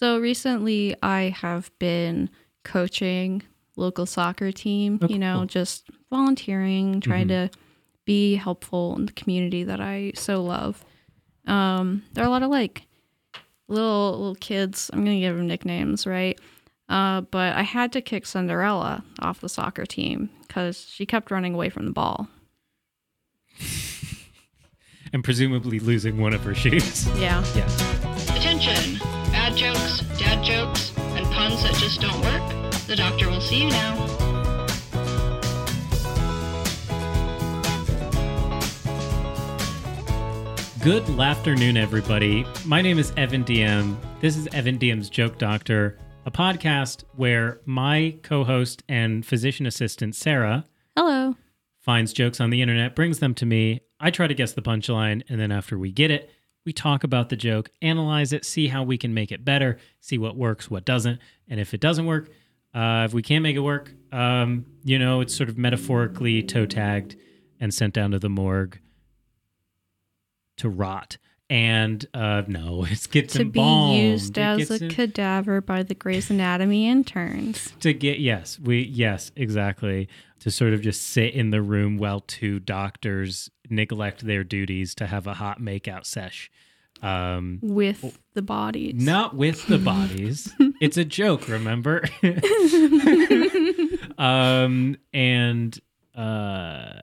So recently, I have been coaching local soccer team. Oh, you know, cool. just volunteering, trying Mhm. to be helpful in the community that I so love. Um, there are a lot of like little little kids. I'm gonna give them nicknames, right? Uh, but I had to kick Cinderella off the soccer team because she kept running away from the ball. And presumably losing one of her shoes. Yeah. yeah. Attention! Bad jokes, dad jokes, and puns that just don't work. The doctor will see you now. Good afternoon, everybody. My name is Evan DM. This is Evan DM's Joke Doctor, a podcast where my co host and physician assistant, Sarah, Hello. finds jokes on the internet, brings them to me. I try to guess the punchline, and then after we get it, we talk about the joke, analyze it, see how we can make it better, see what works, what doesn't. And if it doesn't work, uh, if we can't make it work, um, you know, it's sort of metaphorically toe tagged and sent down to the morgue to rot. And uh, no, it gets To be used It as a em- cadaver by the Grey's Anatomy interns. to get yes we yes exactly to sort of just sit in the room while two doctors neglect their duties to have a hot makeout sesh. Um with the bodies. not with the bodies. It's a joke remember? Um and uh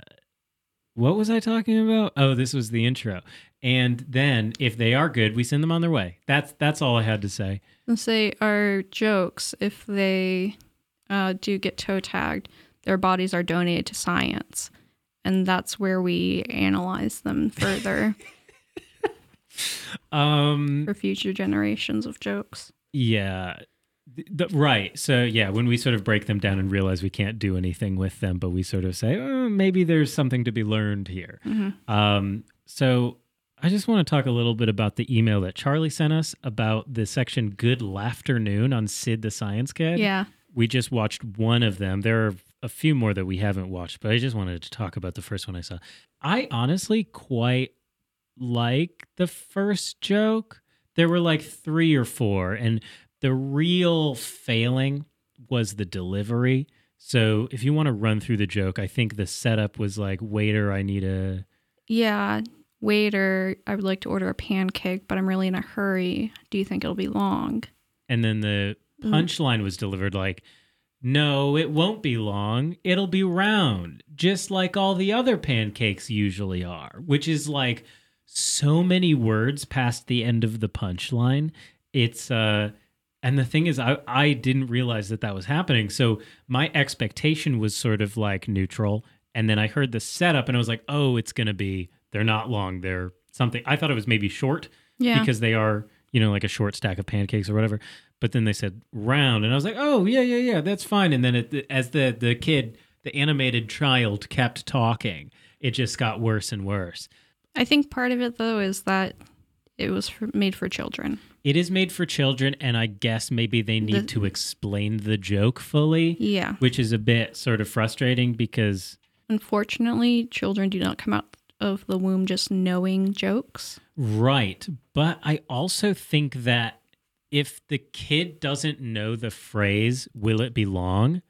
what was i talking about? Oh this was the intro. And then if they are good we send them on their way. That's that's all i had to say. And say our jokes, if they uh, do get toe tagged, their bodies are donated to science. And that's where we analyze them further um for future generations of jokes. Yeah. Th- th- right. So, yeah, when we sort of break them down and realize we can't do anything with them, but we sort of say, oh, maybe there's something to be learned here. Um, so, I just want to talk a little bit about the email that Charlie sent us about the section Good Laughternoon on Sid the Science Kid. Yeah. We just watched one of them. There are a few more that we haven't watched, but I just wanted to talk about the first one I saw. I honestly quite like the first joke. There were like three or four, and the real failing was the delivery. So if you want to run through the joke, I think the setup was like, waiter, I need a. Yeah. Waiter, I would like to order a pancake, but I'm really in a hurry. Do you think it'll be long? And then the mm. punchline was delivered like, no, it won't be long. It'll be round, just like all the other pancakes usually are, which is like so many words past the end of the punchline. It's, uh, and the thing is, I, I didn't realize that that was happening. So my expectation was sort of like neutral. And then I heard the setup and I was like, oh, it's going to be, they're not long. They're something. I thought it was maybe short Yeah. because they are, you know, like a short stack of pancakes or whatever. But then they said round, and I was like, oh yeah, yeah, yeah, that's fine. And then it, as the the kid, the animated child, kept talking, it just got worse and worse. I think part of it, though, is that it was for, made for children. It is made for children, and I guess maybe they need The- to explain the joke fully, Yeah. which is a bit sort of frustrating because Unfortunately, children do not come out of the womb just knowing jokes. Right. But I also think that if the kid doesn't know the phrase, will it be long?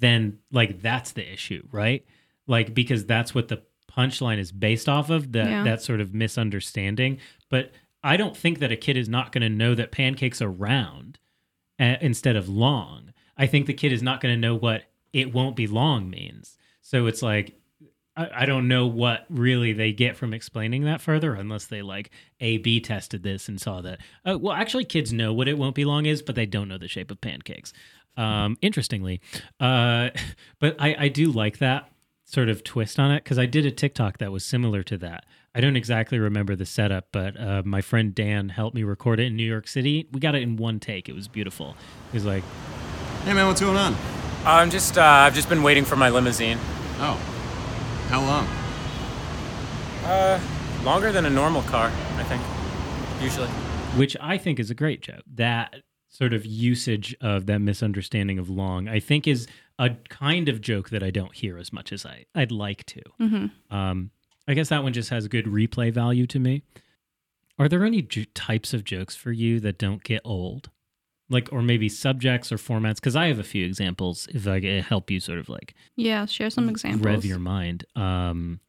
Then, like, that's the issue, right? Like, because that's what the punchline is based off of, that, Yeah. that sort of misunderstanding. But I don't think that a kid is not going to know that pancakes are round uh, instead of long. I think the kid is not going to know what it won't be long means. So it's like, I, I don't know what really they get from explaining that further unless they like A B tested this and saw that. Uh, well, actually, kids know what it won't be long is, but they don't know the shape of pancakes. Um, interestingly, uh, but I, I do like that sort of twist on it because I did a TikTok that was similar to that. I don't exactly remember the setup, but uh, my friend Dan helped me record it in New York City. We got it in one take. It was beautiful. He was like, Hey man, what's going on? I'm just, uh, I've just been waiting for my limousine. Oh, how long? Uh, longer than a normal car, I think. Usually. which I think is a great joke. That sort of usage of that misunderstanding of long, I think, is a kind of joke that I don't hear as much as I, I'd like to. Mm-hmm. Um, I guess that one just has good replay value to me. Are there any j- types of jokes for you that don't get old? Like or maybe subjects or formats because i have a few examples if i can help you sort of like Yeah, share some examples. rev your mind. Um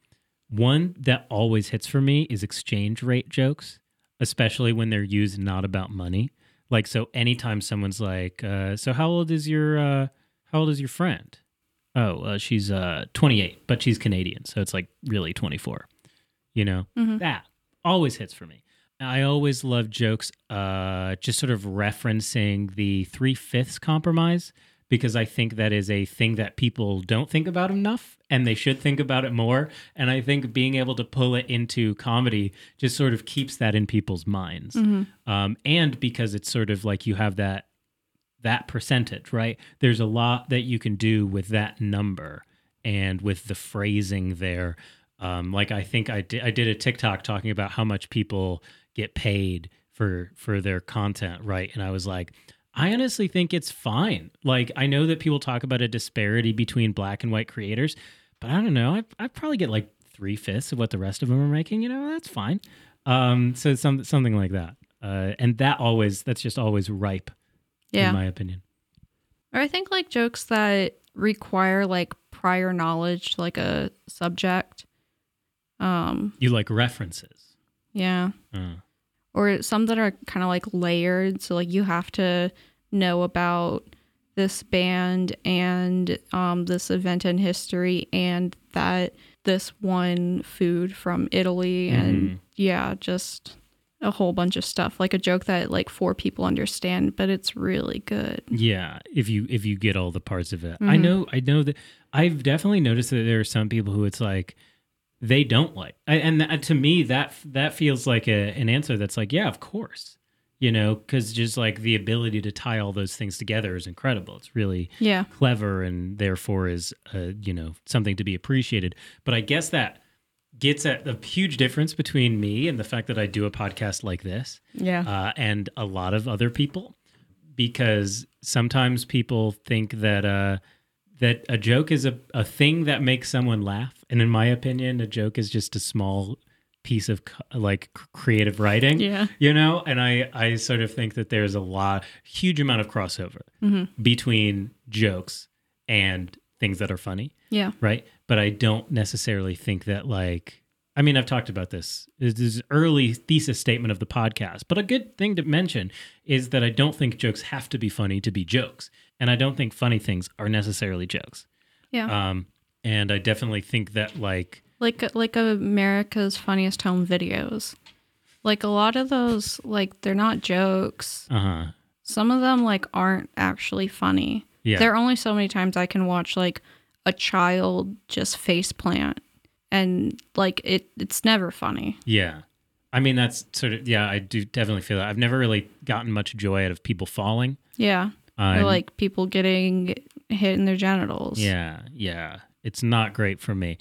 one that always hits for me is exchange rate jokes especially when they're used not about money. Like so anytime someone's like uh so how old is your uh how old is your friend? Oh uh, she's uh 28 but she's canadian so it's like really 24 you know? Mhm. that always hits for me i always love jokes uh just sort of referencing the three-fifths compromise because i think that is a thing that people don't think about enough and they should think about it more and i think being able to pull it into comedy just sort of keeps that in people's minds um, and because it's sort of like you have that that percentage, right? There's a lot that you can do with that number and with the phrasing there. Um, like I think I did, I did a TikTok talking about how much people get paid for for their content, right? And I was like, I honestly think it's fine. Like I know that people talk about a disparity between black and white creators, but I don't know. I I probably get like three fifths of what the rest of them are making. You know, that's fine. Um, so some something like that, uh, and that always that's just always ripe Yeah. in my opinion. Or I think like jokes that require like prior knowledge, like a subject. Um, You like references. Yeah. Uh, Or some that are kind of like layered. So like you have to know about this band and um, this event in history and that this one food from Italy and yeah, just a whole bunch of stuff. Like a joke that like four people understand, but it's really good. yeah, if you if you get all the parts of it, I know I know that I've definitely noticed that there are some people who it's like they don't like, and that, to me that that feels like a, an answer that's like yeah, of course, you know, because just like the ability to tie all those things together is incredible. It's really Yeah. clever and therefore is uh, you know something to be appreciated but i guess that gets at the huge difference between me and the fact that i do a podcast like this Yeah. uh, and a lot of other people because sometimes people think that uh, that a joke is a, a thing that makes someone laugh. And in my opinion a joke is just a small piece of like creative writing Yeah. you know? And i i sort of think that there's a lot huge amount of crossover mm-hmm. between jokes and things that are funny. Yeah. right? But i don't necessarily think that like i mean i've talked about this. This is early thesis statement of the podcast. But a good thing to mention is that i don't think jokes have to be funny to be jokes and i don't think funny things are necessarily jokes Yeah. um and i definitely think that like like like America's funniest home videos. Like a lot of those like they're not jokes. uh-huh Some of them like aren't actually funny. Yeah. There are only so many times I can watch like a child just face plant and like it it's never funny. Yeah. I mean, that's sort of, yeah, I do definitely feel that. I've never really gotten much joy out of people falling. Yeah. Um, or like people getting hit in their genitals. Yeah, yeah. It's not great for me.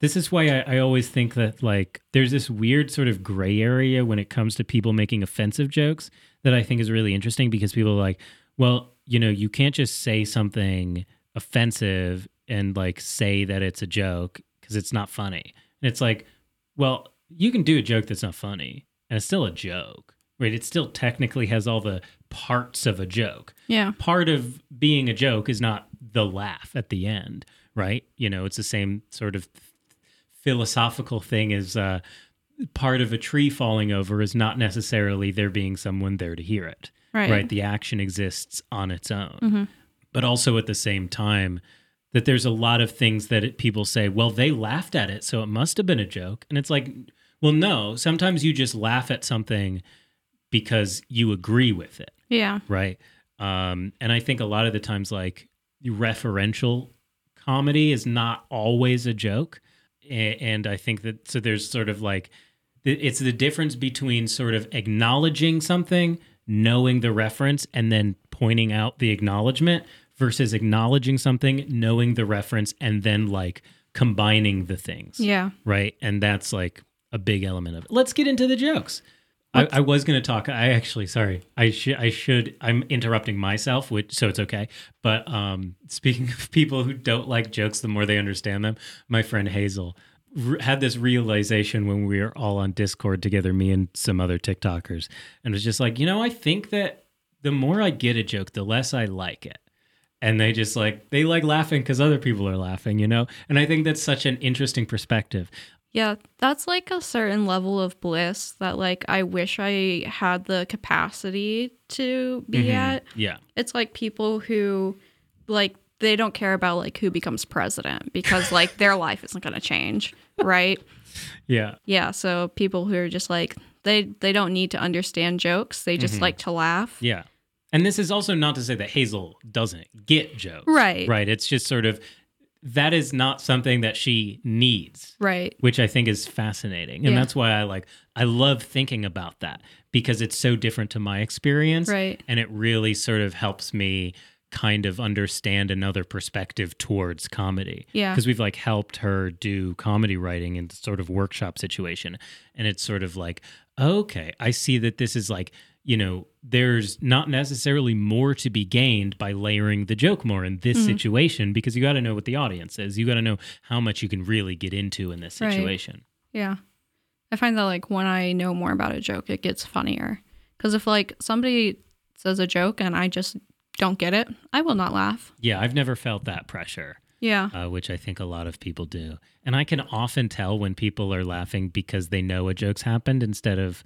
This is why I, I always think that, like, there's this weird sort of gray area when it comes to people making offensive jokes that I think is really interesting because people are like, well, you know, you can't just say something offensive and, like, say that it's a joke because it's not funny. And it's like, well, you can do a joke that's not funny and it's still a joke, right? It still technically has all the parts of a joke Yeah. part of being a joke is not the laugh at the end, right? You know, it's the same sort of philosophical thing as uh, part of a tree falling over is not necessarily there being someone there to hear it, Right. The action exists on its own, but also at the same time. That there's a lot of things that it, people say, well, they laughed at it, so it must have been a joke. And it's like, well, no, sometimes you just laugh at something because you agree with it Yeah. right um and i think a lot of the times like referential comedy is not always a joke A- and i think that so there's sort of like it's the difference between sort of acknowledging something knowing the reference and then pointing out the acknowledgement versus acknowledging something knowing the reference and then like combining the things Yeah. right? And that's like a big element of it. Let's get into the jokes. I, I was going to talk. I actually, sorry, I should, I should. I'm interrupting myself, which so it's okay. But um, speaking of people who don't like jokes, the more they understand them, my friend Hazel r- had this realization when we were all on Discord together, me and some other TikTokers, and was just like, you know, I think that the more I get a joke, the less I like it. And they just like they like laughing because other people are laughing, you know. And I think that's such an interesting perspective. Yeah, that's like a certain level of bliss that like I wish I had the capacity to be Mhm. at. Yeah, It's like people who like they don't care about like who becomes president because like their life isn't going to change, right? yeah, Yeah, so people who are just like they they don't need to understand jokes. They just Mhm. like to laugh. yeah. And this is also not to say that Hazel doesn't get jokes, Right. Right. It's just sort of that is not something that she needs. Right. which I think is fascinating. And Yeah. that's why I like I love thinking about that because it's so different to my experience Right. and it really sort of helps me kind of understand another perspective towards comedy. Yeah. Because we've like helped her do comedy writing in sort of workshop situation and it's sort of like okay, I see that this is like you know, there's not necessarily more to be gained by layering the joke more in this Mm-hmm. situation because you got to know what the audience is. You got to know how much you can really get into in this Right. situation. Yeah. I find that like when I know more about a joke, it gets funnier. Because if like somebody says a joke and I just don't get it, I will not laugh. Yeah, I've never felt that pressure, Yeah. uh, which I think a lot of people do. And I can often tell when people are laughing because they know a joke's happened instead of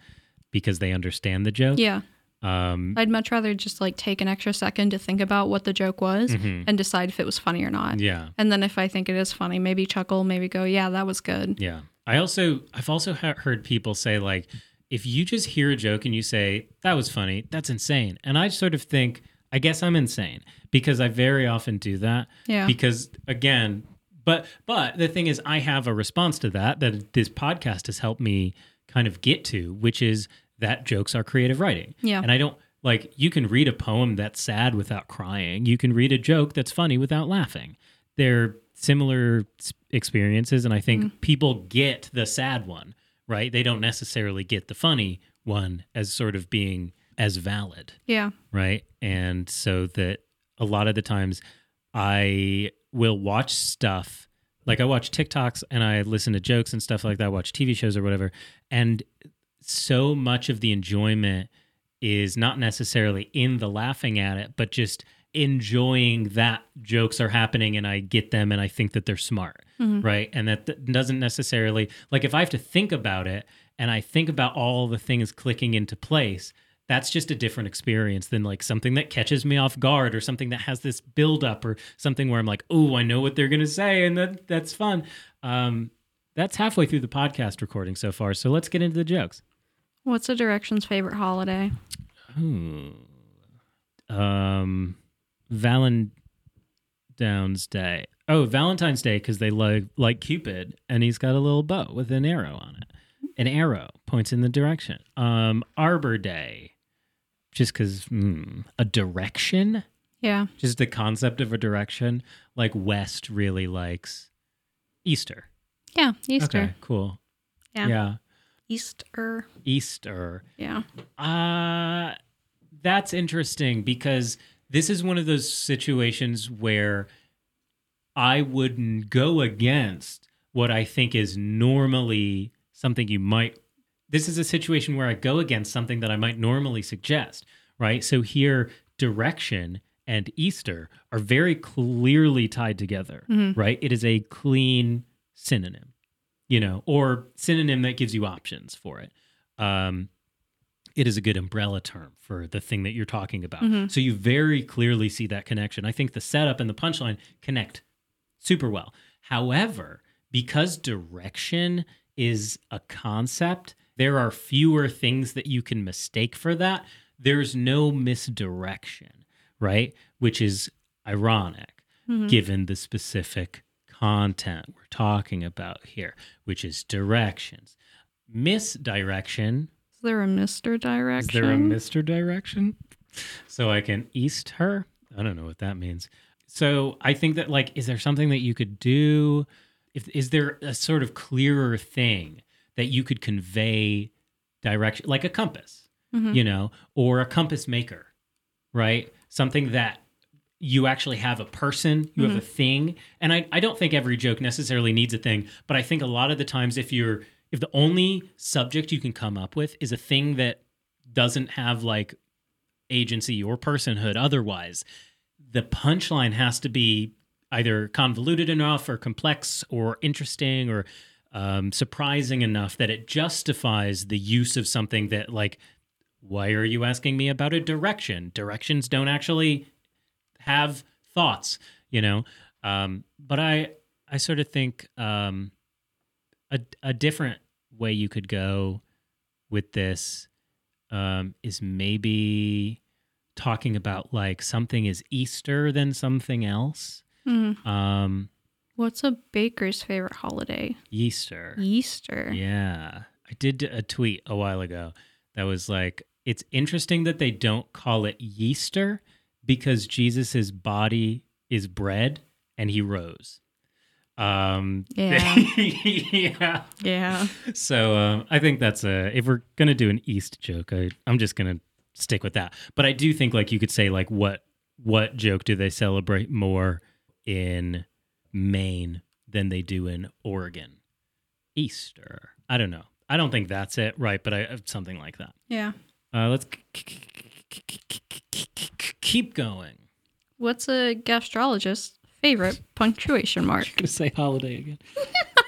because they understand the joke. Yeah. Um, I'd much rather just like take an extra second to think about what the joke was Mhm. and decide if it was funny or not. yeah. And then if I think it is funny, maybe chuckle, maybe go, yeah, that was good. Yeah. I also I've also ha- heard people say like if you just hear a joke and you say that was funny, that's insane. And I sort of think I guess I'm insane because I very often do that Yeah. because again, but but the thing is I have a response to that that this podcast has helped me kind of get to, which is that jokes are creative writing. Yeah. And I don't like you can read a poem that's sad without crying. You can read a joke that's funny without laughing. They're similar experiences and I think mm. people get the sad one, right? They don't necessarily get the funny one as sort of being as valid Yeah. right? And so that a lot of the times I will watch stuff like I watch TikToks and I listen to jokes and stuff like that, watch TV shows or whatever. And so much of the enjoyment is not necessarily in the laughing at it, but just enjoying that jokes are happening and I get them and I think that they're smart, right? And that th- doesn't necessarily like if I have to think about it and I think about all the things clicking into place, that's just a different experience than like something that catches me off guard or something that has this build up or something where I'm like, oh, I know what they're gonna say and that that's fun. Um, that's halfway through the podcast recording so far. So let's get into the jokes. What's a direction's favorite holiday? Ooh. Um, Valentine's Day. Oh, Valentine's Day because they like like Cupid, and he's got a little bow with an arrow on it. An arrow points in the direction. Um, Arbor Day, just because mm, a direction, Yeah. just the concept of a direction. Like West really likes Easter. Yeah. Easter. Okay, cool. Yeah. yeah. Easter. Easter. Yeah. Uh that's interesting because this is one of those situations where I wouldn't go against what I think is normally something you might this is a situation where I go against something that I might normally suggest, right? So here direction and Easter are very clearly tied together, right? It is a clean synonym, you know, or synonym that gives you options for it. Um, it is a good umbrella term for the thing that you're talking about. So you very clearly see that connection. I think the setup and the punchline connect super well. However, because direction is a concept, there are fewer things that you can mistake for that. There's no misdirection, right? Which is ironic given the specific content we're talking about here, which is directions. Misdirection Is there a Mr. Direction? is there a Mr. Direction? So I can east her? I don't know what that means. So I think that like, is there something that you could do? If is there a sort of clearer thing that you could convey direction, like a compass, mm-hmm. you know, or a compass maker, right? Something that you actually have a person, you have a thing. And I, I don't think every joke necessarily needs a thing, but I think a lot of the times if you're if the only subject you can come up with is a thing that doesn't have like agency or personhood otherwise. The punchline has to be either convoluted enough or complex or interesting or um, surprising enough that it justifies the use of something that, like, why are you asking me about a direction? Directions don't actually have thoughts, you know. Um, but I, I sort of think um, a a different way you could go with this um, is maybe talking about like something is Easter than something else. Hmm. Um, What's a baker's favorite holiday? Easter. Easter. Yeah. I did a tweet a while ago that was like, it's interesting that they don't call it Easter because Jesus's body is bread and he rose. Um, Yeah. yeah. Yeah. So um, I think that's a, if we're going to do an East joke, I, I'm just going to stick with that. But I do think like you could say like, what, what joke do they celebrate more in Maine than they do in Oregon? Easter. I don't know. I don't think that's it, right? But I something like that. Yeah. Uh, let's keep going. What's a gastrologist's favorite punctuation mark? I'm gonna say holiday again.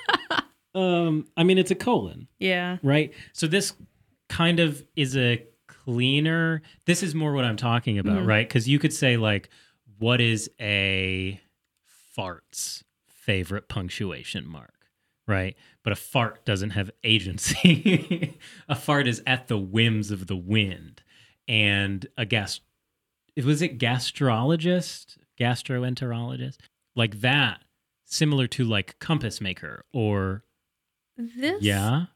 um, I mean, it's a colon, Yeah. right? So this kind of is a cleaner. This is more what I'm talking about, Mhm. right? Because you could say like, what is a fart's favorite punctuation mark, right? But a fart doesn't have agency. a fart is at the whims of the wind, and a gas. Was it gastrologist, gastroenterologist, like that? Similar to like compass maker or This yeah,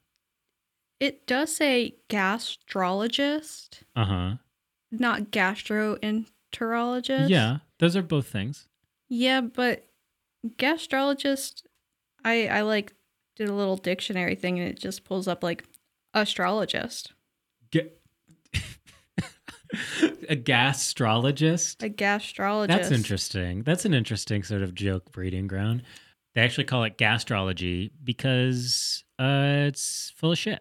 it does say gastrologist, uh huh, not gastroenterologist. yeah. Those are both things. Yeah, but gastrologist I I like did a little dictionary thing and it just pulls up like astrologist. A gastrologist. A gastrologist. That's interesting. That's an interesting sort of joke breeding ground. They actually call it gastrology because uh, it's full of shit.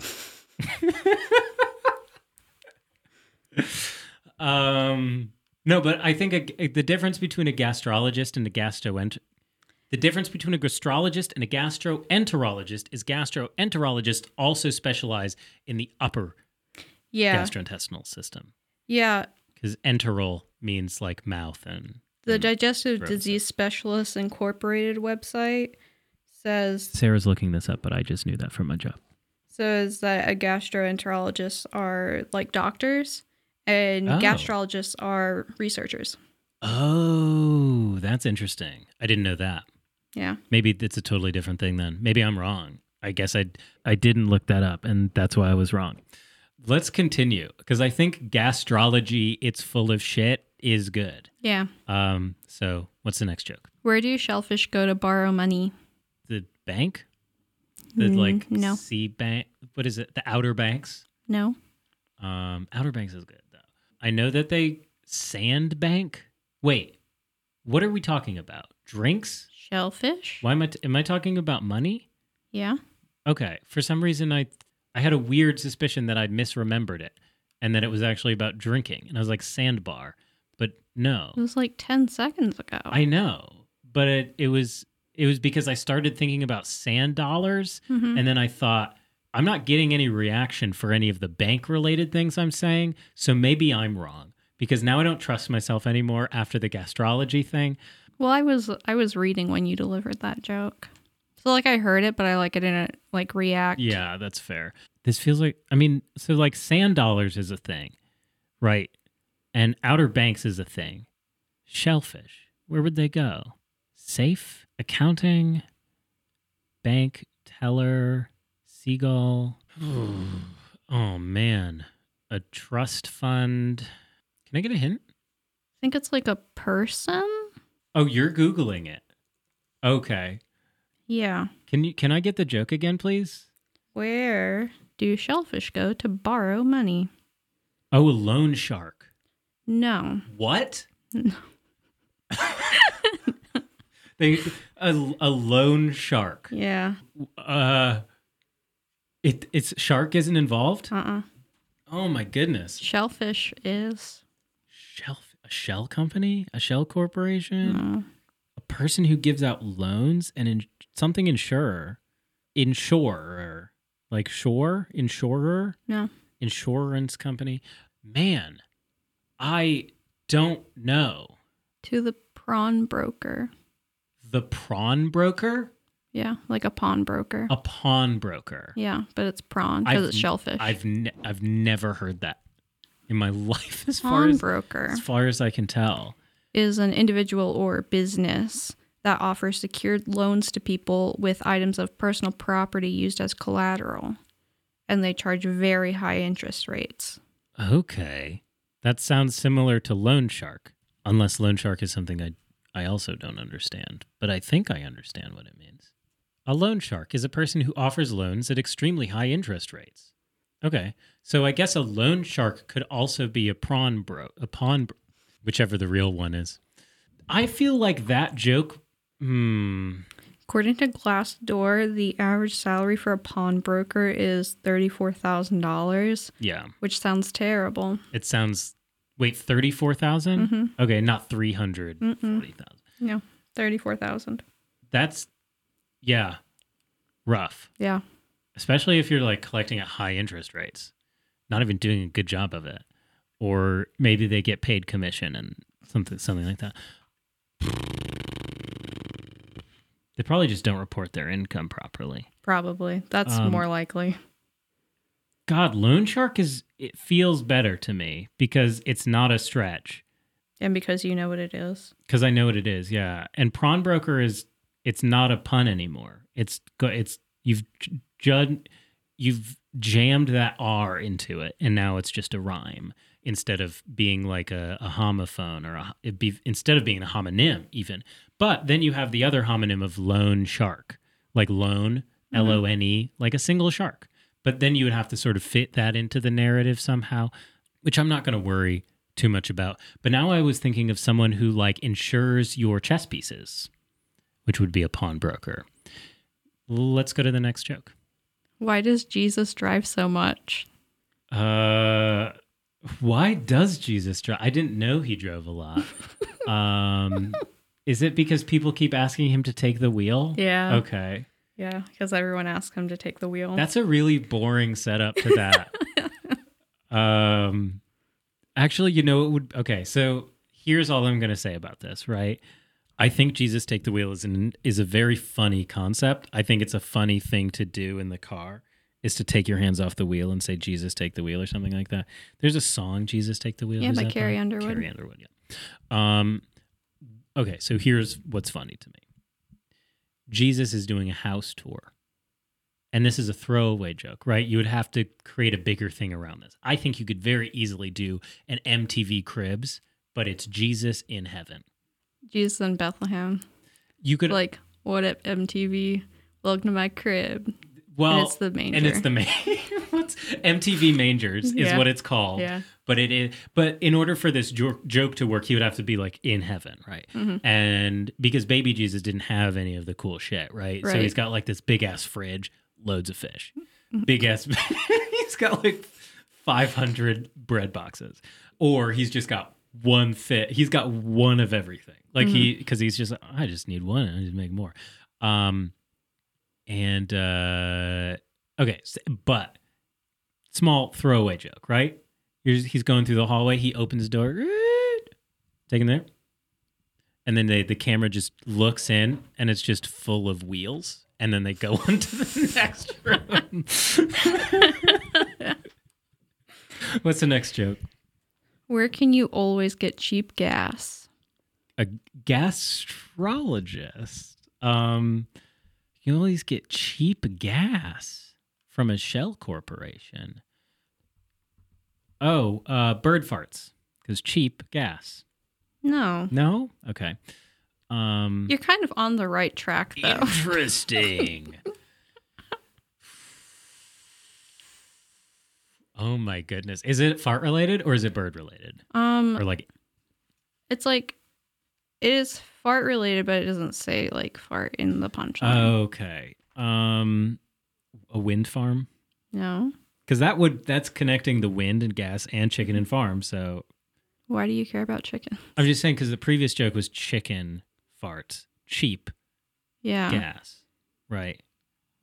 um, no, but I think a, the difference between a gastrologist and a gastroent the difference between a gastrologist and a gastroenterologist is gastroenterologists also specialize in the upper Yeah. gastrointestinal system yeah. because enteral means like mouth and The Digestive throat Disease Specialists Incorporated website says Sarah's looking this up, but I just knew that from my job. says that a gastroenterologist are like doctors and Oh. gastrologists are researchers. Oh, that's interesting. I didn't know that. Yeah. Maybe it's a totally different thing then. Maybe I'm wrong. I guess I I didn't look that up and that's why I was wrong. Let's continue because I think gastrology it's full of shit is good. Yeah. Um so what's the next joke? Where do shellfish go to borrow money? The bank? The Mm, like no. sea bank what is it? The outer banks? No. Um outer banks is good though. I know that they sand bank. Wait. What are we talking about? Drinks? Shellfish? Why am I t- am I talking about money? Yeah. Okay. For some reason, I I had a weird suspicion that I'd misremembered it, and that it was actually about drinking. And I was like sandbar, but no, It was like 10 seconds ago. I know, but it it was it was because I started thinking about sand dollars, Mhm. and then I thought I'm not getting any reaction for any of the bank related things I'm saying, so maybe I'm wrong because now I don't trust myself anymore after the gastrology thing. Well, I was I was reading when you delivered that joke. So like I heard it, but I like I didn't like react. Yeah, that's fair. This feels like I mean, so like sand dollars is a thing, right? And Outer Banks is a thing. Shellfish, where would they go? Safe, accounting, bank, teller, seagull. oh man, a trust fund. Can I get a hint? I think it's like a person. Oh, you're googling it. Okay. Yeah. Can you can I get the joke again, please? Where do shellfish go to borrow money? Oh, a loan shark. No. What? they a, a lone shark. Yeah. Uh, it it's shark isn't involved. Uh. uh Oh my goodness. Shellfish is. Shell a shell company? A shell corporation? No. A person who gives out loans and in, something insurer. Insurer. Like shore? Insurer? No. Insurance company. Man, I don't know. To the prawn broker. The prawn broker? Yeah, like a pawnbroker. A pawnbroker. Yeah, but it's prawn because it's shellfish. I've ne- I've never heard that in my life as far as pawnbroker as far as I can tell. is an individual or business that offers secured loans to people with items of personal property used as collateral, and they charge very high interest rates. Okay. That sounds similar to loan shark, unless loan shark is something I I also don't understand, but I think I understand what it means. A loan shark is a person who offers loans at extremely high interest rates. Okay. So I guess a loan shark could also be a prawn bro, a pawn bro- whichever the real one is. I feel like that joke hmm According to Glassdoor, the average salary for a pawnbroker is thirty-four thousand dollars, yeah. which sounds terrible. It sounds wait, 34,000? Mm-hmm. Okay, not 340,000. No, thirty-four thousand. That's yeah, rough. Yeah, Especially if you're like collecting at high interest rates. Not even doing a good job of it. Or maybe they get paid commission and something something like that. They probably just don't report their income properly. probably. That's Um, more likely. God, loan shark is it feels better to me because it's not a stretch. And because you know what it is. because I know what it is. Yeah, and prawn broker is it's not a pun anymore. It's it's you've j- jud you've jammed that R into it, and now it's just a rhyme instead of being like a, a homophone or a, be instead of being a homonym even. But then you have the other homonym of lone shark, like lone mm-hmm. L O N E, like a single shark. But then you would have to sort of fit that into the narrative somehow, which I'm not going to worry too much about. But now I was thinking of someone who like insures your chess pieces, which would be a pawnbroker. Let's go to the next joke. Why does Jesus drive so much? Uh, why does Jesus drive? I didn't know he drove a lot. um, is it because people keep asking him to take the wheel? Yeah. Okay. Yeah, because everyone asks him to take the wheel. That's a really boring setup to that. um, actually, you know, it would. Okay, so here's all I'm going to say about this. Right, I think Jesus take the wheel is an is a very funny concept. I think it's a funny thing to do in the car is to take your hands off the wheel and say Jesus take the wheel or something like that. There's a song Jesus take the wheel. Yeah, Who's by Carrie Underwood. Carrie Underwood. Yeah. Um. Okay, so here's what's funny to me. Jesus is doing a house tour and this is a throwaway joke, right? You would have to create a bigger thing around this. I think you could very easily do an MTV Cribs, but it's Jesus in heaven. Jesus in Bethlehem. You could Like, what up, MTV? Welcome to my crib. well, and it's the manger. and it's the main. What's MTV Mangers is Yeah. what it's called. Yeah. But it is. But in order for this jo- joke to work, he would have to be like in heaven, right? Mm-hmm. And because baby Jesus didn't have any of the cool shit, right? right. So he's got like this big ass fridge, loads of fish, Mm-hmm. big ass. he's got like five hundred bread boxes, or he's just got one fit. He's got one of everything. Like Mm-hmm. he because he's just I just need one. I need to make more. Um, and uh, okay, s- but small throwaway joke, right? You're just- he's going through the hallway. He opens the door. Taking there. And then they, the camera just looks in and it's just full of wheels. And then they go on to the next room. What's the next joke? Where can you always get cheap gas? A gastrologist. Um, you can always get cheap gas from a shell corporation. Oh, uh, bird farts. Because cheap gas. No. No? Okay. Um, You're kind of on the right track, though. Interesting. oh my goodness. Is it fart related or is it bird related? Um, Or like it's like it is fart related, but it doesn't say like fart in the punchline. okay. Um a wind farm? No, Because that would that's connecting the wind and gas and chicken and farm. So Why do you care about chicken? I'm just saying because the previous joke was chicken farts, cheap Yeah. gas, right?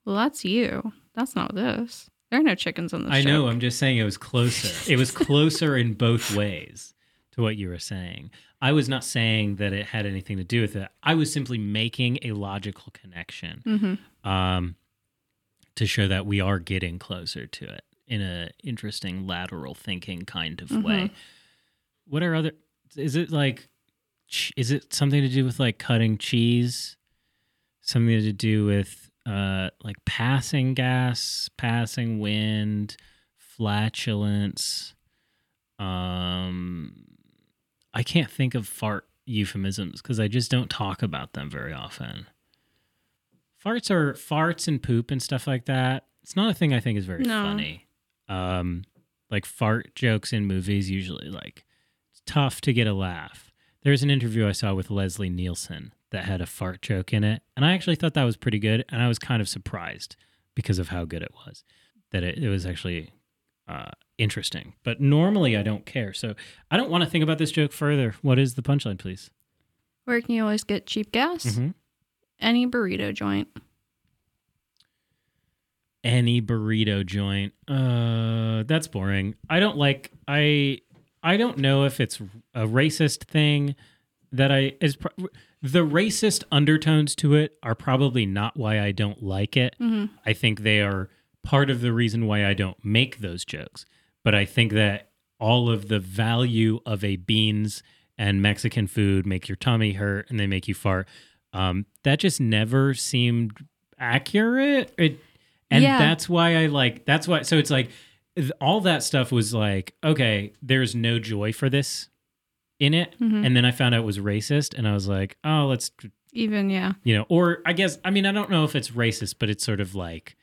Well, that's you. That's not this. There are no chickens in this. I know. I'm just saying it was closer. it was closer in both ways to what you were saying. I was not saying that it had anything to do with it. I was simply making a logical connection Mhm. um, to show that we are getting closer to it in a interesting lateral thinking kind of Mhm. way. What are other? Is it like? Is it something to do with like cutting cheese? Something to do with uh like passing gas, passing wind, flatulence. Um, I can't think of fart euphemisms because I just don't talk about them very often. Farts are farts and poop and stuff like that. It's not a thing I think is very No. funny. Um, like fart jokes in movies usually like it's tough to get a laugh. There's an interview I saw with Leslie Nielsen that had a fart joke in it, and I actually thought that was pretty good, and I was kind of surprised because of how good it was. That it, it was actually uh, interesting. But normally I don't care, so I don't want to think about this joke further. What is the punchline, please? Where can you always get cheap gas? Mhm. Any burrito joint. any burrito joint. Uh, that's boring. I don't like. I I don't know if it's a racist thing that I is pro- the racist undertones to it are probably not why I don't like it. Mhm. I think they are part of the reason why I don't make those jokes. But I think that all of the value of a beans and Mexican food make your tummy hurt and they make you fart. Um, that just never seemed accurate. It, and Yeah. that's why I like. That's why. So it's like all that stuff was like, okay, there's no joy for this in it. Mhm. And then I found out it was racist, and I was like, oh, let's Even yeah. you know, or I guess I mean I don't know if it's racist, but it's sort of like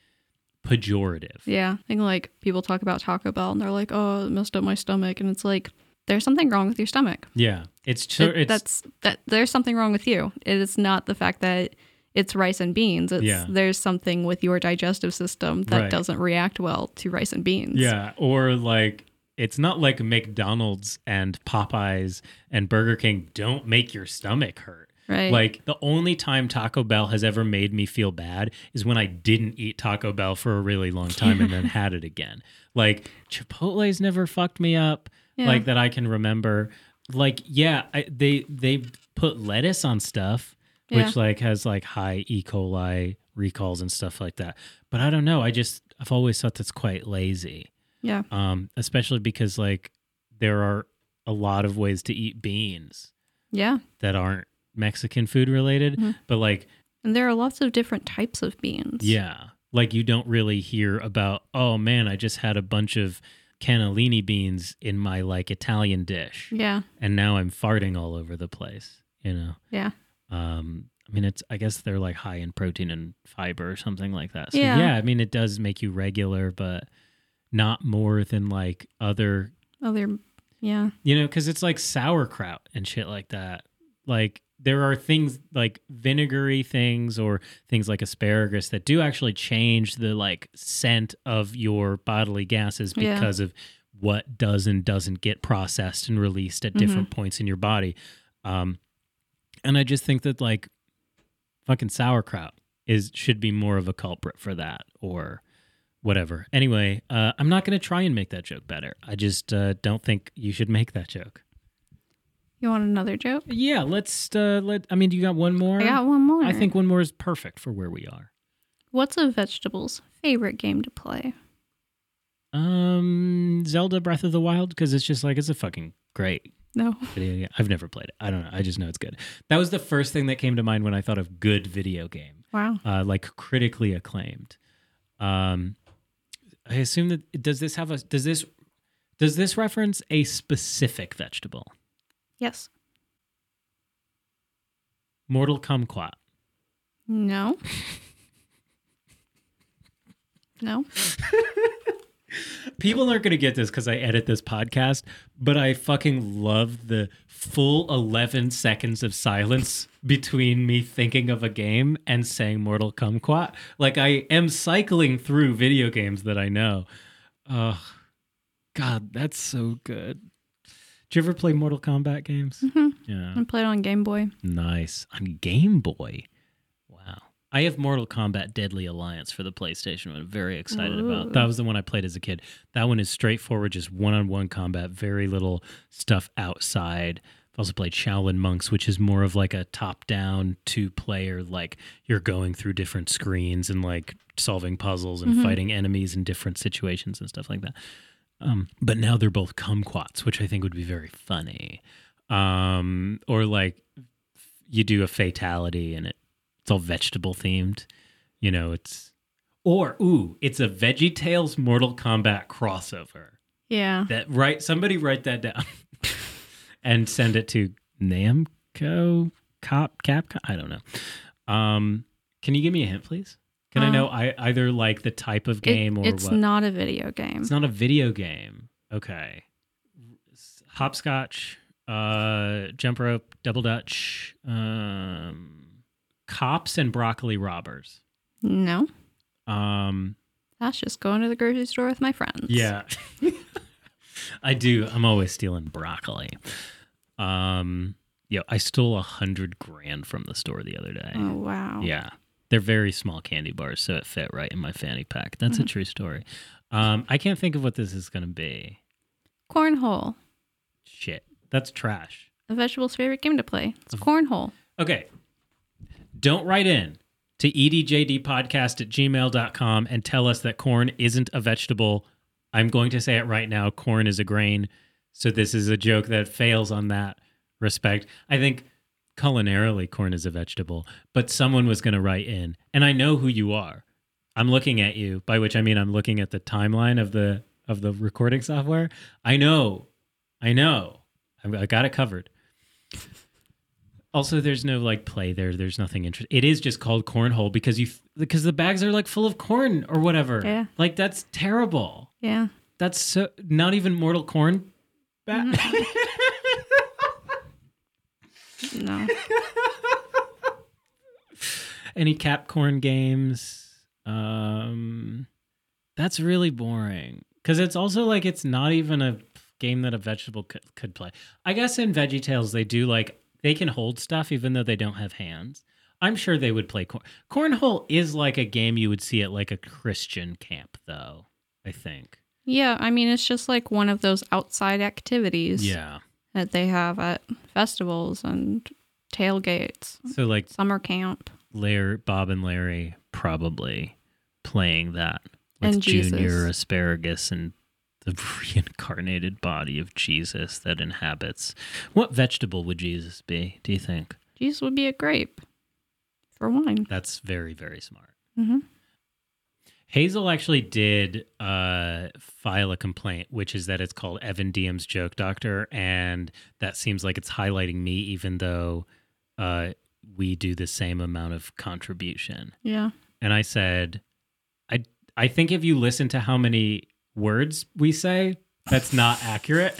pejorative. Yeah. I think like people talk about Taco Bell and they're like, oh, it messed up my stomach. And it's like, there's something wrong with your stomach. Yeah, it's tr- It- it's that's that there's something wrong with you. It is not the fact that it's rice and beans. It's Yeah. there's something with your digestive system that Right. doesn't react well to rice and beans. yeah, or like it's not like McDonald's and Popeyes and Burger King don't make your stomach hurt. Right. Like the only time Taco Bell has ever made me feel bad is when I didn't eat Taco Bell for a really long time and then had it again. Like Chipotle's never fucked me up Yeah. like that I can remember. Like yeah, I, they they put lettuce on stuff which Yeah. like has like high E. coli recalls and stuff like that. But I don't know. I just I've always thought that's quite lazy. Yeah. Um, especially because like there are a lot of ways to eat beans Yeah. that aren't Mexican food related. Mhm. But like And there are lots of different types of beans. yeah, like you don't really hear about. Oh man, I just had a bunch of cannellini beans in my like Italian dish, Yeah. and now I'm farting all over the place. You know. Yeah. Um, I mean, it's I guess they're like high in protein and fiber or something like that. So Yeah. yeah, I mean, it does make you regular, but not more than like other, Other yeah. you know, because it's like sauerkraut and shit like that. Like there are things like vinegary things or things like asparagus that do actually change the like scent of your bodily gases Yeah. because of what does and doesn't get processed and released at different points in your body. Um, and I just think that like fucking sauerkraut is should be more of a culprit for that or whatever. Anyway, uh, I'm not going to try and make that joke better. I just uh, don't think you should make that joke. You want another joke? Yeah, let's uh, let. I mean, do you got one more. I got one more. I think one more is perfect for where we are. What's a vegetable's favorite game to play? Um, Zelda Breath of the Wild because it's just like it's a fucking great No. video game. I've never played it. I don't know. I just know it's good. That was the first thing that came to mind when I thought of good video game. Wow. uh, like critically acclaimed. Um, I assume that does this have a does this does this reference a specific vegetable? Yes. Mortal kumquat. No. no. People aren't going to get this because I edit this podcast, but I fucking love the full 11 seconds of silence between me thinking of a game and saying Mortal Kumquat. Like I am cycling through video games that I know. Oh, God, that's so good. Did you ever play Mortal Kombat games? Mhm. Yeah. I played on Game Boy. Nice. On Game Boy. I have Mortal Kombat Deadly Alliance for the PlayStation. I'm very excited about. That was the one I played as a kid. That one is straightforward, just one-on-one combat, very little stuff outside. I've also played Shaolin Monks, which is more of like a top-down two-player like you're going through different screens and like solving puzzles and fighting enemies in different situations and stuff like that. Um, but now they're both kumquats, which I think would be very funny. Um, or like you do a fatality and it, it's all vegetable themed. You know, it's or ooh, it's a Veggie Tales Mortal Kombat crossover. Yeah. That right? Somebody write that down and send it to Namco Cop Capcom. I don't know. Um, can you give me a hint, please? Can I Uh, know I either like the type of It- game or it's what? not a video game. It's not a video game. Okay. Hopscotch, uh, jump rope, double dutch, um, cops and broccoli robbers. no. Um, That's just going to the grocery store with my friends. yeah. I do. I'm always stealing broccoli. Um, yo, I stole a hundred grand from the store the other day. Oh wow. Yeah. They're very small candy bars, so it fit right in my fanny pack. That's a true story. Um, I can't think of what this is going to be. Cornhole. Shit. That's trash. A vegetable's favorite game to play. It's cornhole. Okay. Don't write in to edjdpodcast at gmail.com and tell us that corn isn't a vegetable. I'm going to say it right now. Corn is a grain. So this is a joke that fails on that respect. I think culinarily, corn is a vegetable, but someone was going to write in, and I know who you are. I'm looking at you, by which I mean I'm looking at the timeline of the of the recording software. I know, I know, I've- I got it covered. Also, there's no like play there. There's nothing interesting. It is just called cornhole because you because the bags are like full of corn or whatever. Yeah. Like that's terrible. Yeah. That's so not even Mortal Corn. Ba- No. Any Capcorn games? Um, that's really boring because it's also like it's not even a game that a vegetable could, could play. I guess in Veggie Tales they do like they can hold stuff even though they don't have hands. I'm sure they would play corn. Cornhole is like a game you would see at like a Christian camp, though. I think. Yeah, I mean it's just like one of those outside activities Yeah. that they have at festivals and tailgates, So like summer camp. Larry, Bob and Larry probably playing that with And Junior Asparagus and the reincarnated body of Jesus that inhabits. What vegetable would Jesus be? Do you think? Jesus would be a grape for wine. That's very very smart. hmm Hazel actually did uh, file a complaint, which is that it's called Evan Diem's Joke Doctor, and that seems like it's highlighting me, even though uh, we do the same amount of contribution. Yeah. and I said, I I think if you listen to how many words we say, that's not accurate.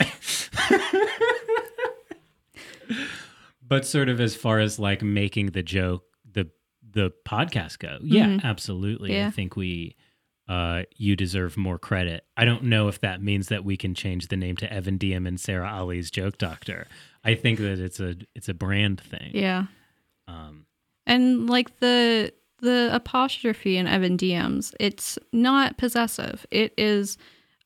but sort of as far as like making the joke, the the podcast go, yeah, Mhm. absolutely. I think we uh you deserve more credit. I don't know if that means that we can change the name to Evan Diem and Sarah Ali's Joke Doctor. I think that it's a it's a brand thing. Yeah. Um And like the the apostrophe in Evan DMs, it's not possessive. It is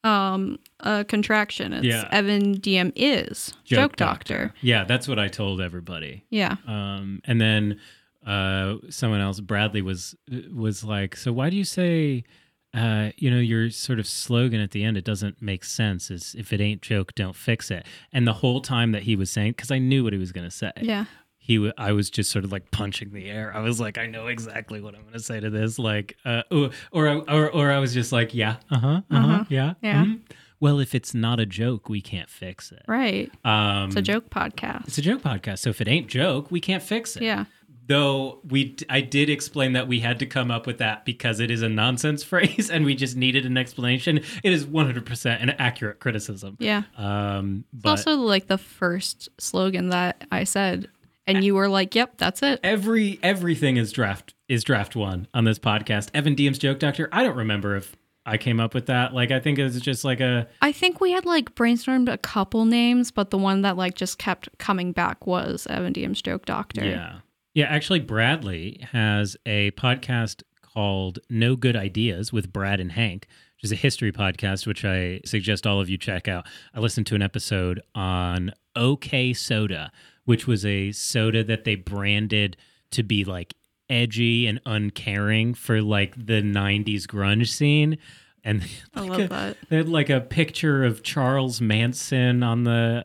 um a contraction. It's Yeah. Evan DM is joke, doctor. Yeah, that's what I told everybody. Yeah. Um, and then uh, someone else, Bradley, was was like, "So why do you say, uh, you know, your sort of slogan at the end? It doesn't make sense. Is if it ain't joke, don't fix it." And the whole time that he was saying, because I knew what he was going to say, Yeah. He, w- I was just sort of like punching the air. I was like, I know exactly what I'm going to say to this, like, uh, or, or or or I was just like, yeah, uh huh, uh huh, Uh-huh. yeah, Yeah. mhm. Well, if it's not a joke, we can't fix it. Right. Um, It's a joke podcast. It's a joke podcast. So if it ain't joke, we can't fix it. yeah. Though we, I did explain that we had to come up with that because it is a nonsense phrase, and we just needed an explanation. It is 100% an accurate criticism. Yeah. Um, It's also like the first slogan that I said, and you were like, "Yep, that's it." every everything is draft is draft one on this podcast. Evan Diem's joke doctor. I don't remember if I came up with that. Like I think it was just like a I think we had like brainstormed a couple names, but the one that like just kept coming back was Evan Diem's Joke Doctor. Yeah. Yeah, actually Bradley has a podcast called No Good Ideas with Brad and Hank, which is a history podcast which I suggest all of you check out. I listened to an episode on OK Soda, which was a soda that they branded to be like edgy and uncaring for like the 90s grunge scene and I like love a- that. they had like a picture of Charles Manson on the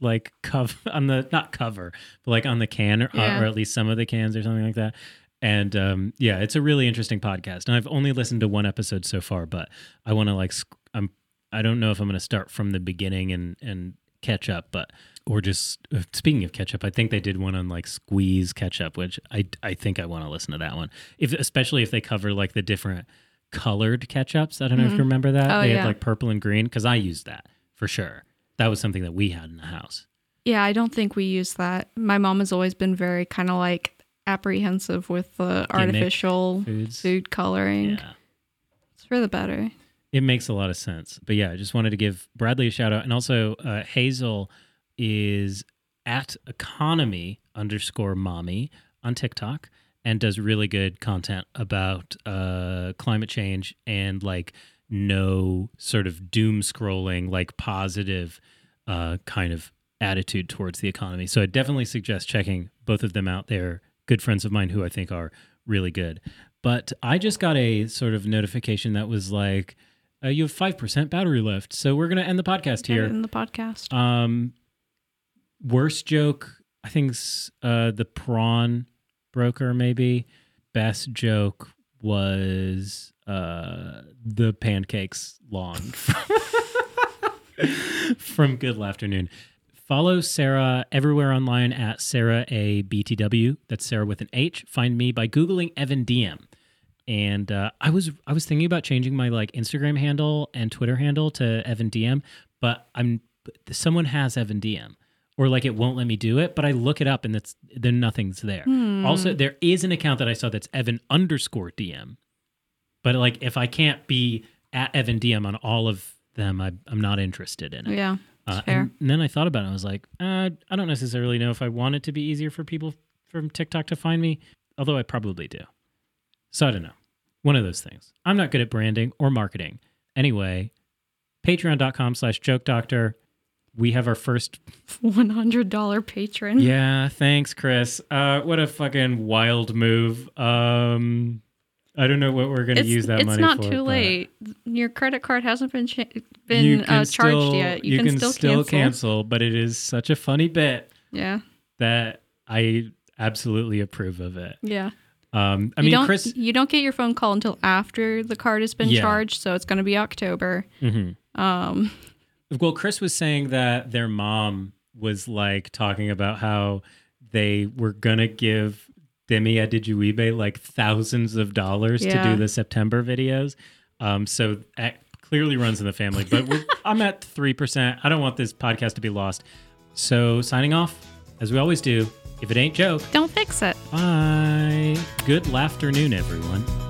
like cover on the not cover but like on the can or, Yeah. or at least some of the cans or something like that and um yeah it's a really interesting podcast and i've only listened to one episode so far but i want to like sc- i'm i don't know if i'm going to start from the beginning and and catch up but or just uh, speaking of ketchup i think they did one on like squeeze ketchup which i i think i want to listen to that one if especially if they cover like the different colored ketchups i don't know if you remember that Oh, they yeah. had like purple and green because i used that for sure that was something that we had in the house Yeah, I don't think we use that. My mom has always been very kind of like apprehensive with the artificial foods. food coloring. yeah It's for the better. It makes a lot of sense. But yeah, I just wanted to give Bradley a shout out. And also, uh, Hazel is at economy underscore mommy on TikTok and does really good content about uh, climate change and like no sort of doom scrolling, like positive uh, kind of attitude towards the economy. So I definitely suggest checking both of them out. They're good friends of mine who I think are really good. But I just got a sort of notification that was like, uh, you have 5% battery left. So we're going to end the podcast here. in the podcast. Um, worst joke, I think uh, the prawn broker maybe. Best joke was uh, the pancakes long from Good Afternoon. Follow Sarah everywhere online at Sarah A BTW. That's Sarah with an H. Find me by googling Evan DM. And uh, I was I was thinking about changing my like Instagram handle and Twitter handle to Evan DM, but I'm someone has Evan DM or like it won't let me do it. But I look it up and it's then nothing's there. Also, there is an account that I saw that's Evan underscore DM, but like if I can't be at Evan DM on all of them, I, I'm not interested in it. yeah, Uh, fair. and, and then I thought about it. I was like, uh, I don't necessarily know if I want it to be easier for people from TikTok to find me, although I probably do. So I don't know. One of those things. I'm not good at branding or marketing. Anyway, patreon.com slash joke doctor. We have our first. One hundred dollar patron. Yeah, thanks, Chris. Uh, what a fucking wild move. Um, I don't know what we're going to use that money. it's not too late. Your credit card hasn't been cha- been can uh, charged still- yet. You, can, still, cancel. but it is such a funny bit Yeah, that I absolutely approve of it. yeah. Um, I you mean, Chris. you don't get your phone call until after the card has been Yeah. charged, so it's going to be October. Mhm. Um, Well, Chris was saying that their mom was like talking about how they were gonna give Demi Adejuyigbe like thousands of dollars to do the September videos. Um, so that clearly runs in the family. But we're, I'm at three percent. I don't want this podcast to be lost. So signing off, as we always do. If it ain't joke, don't fix it. bye. Good afternoon, everyone.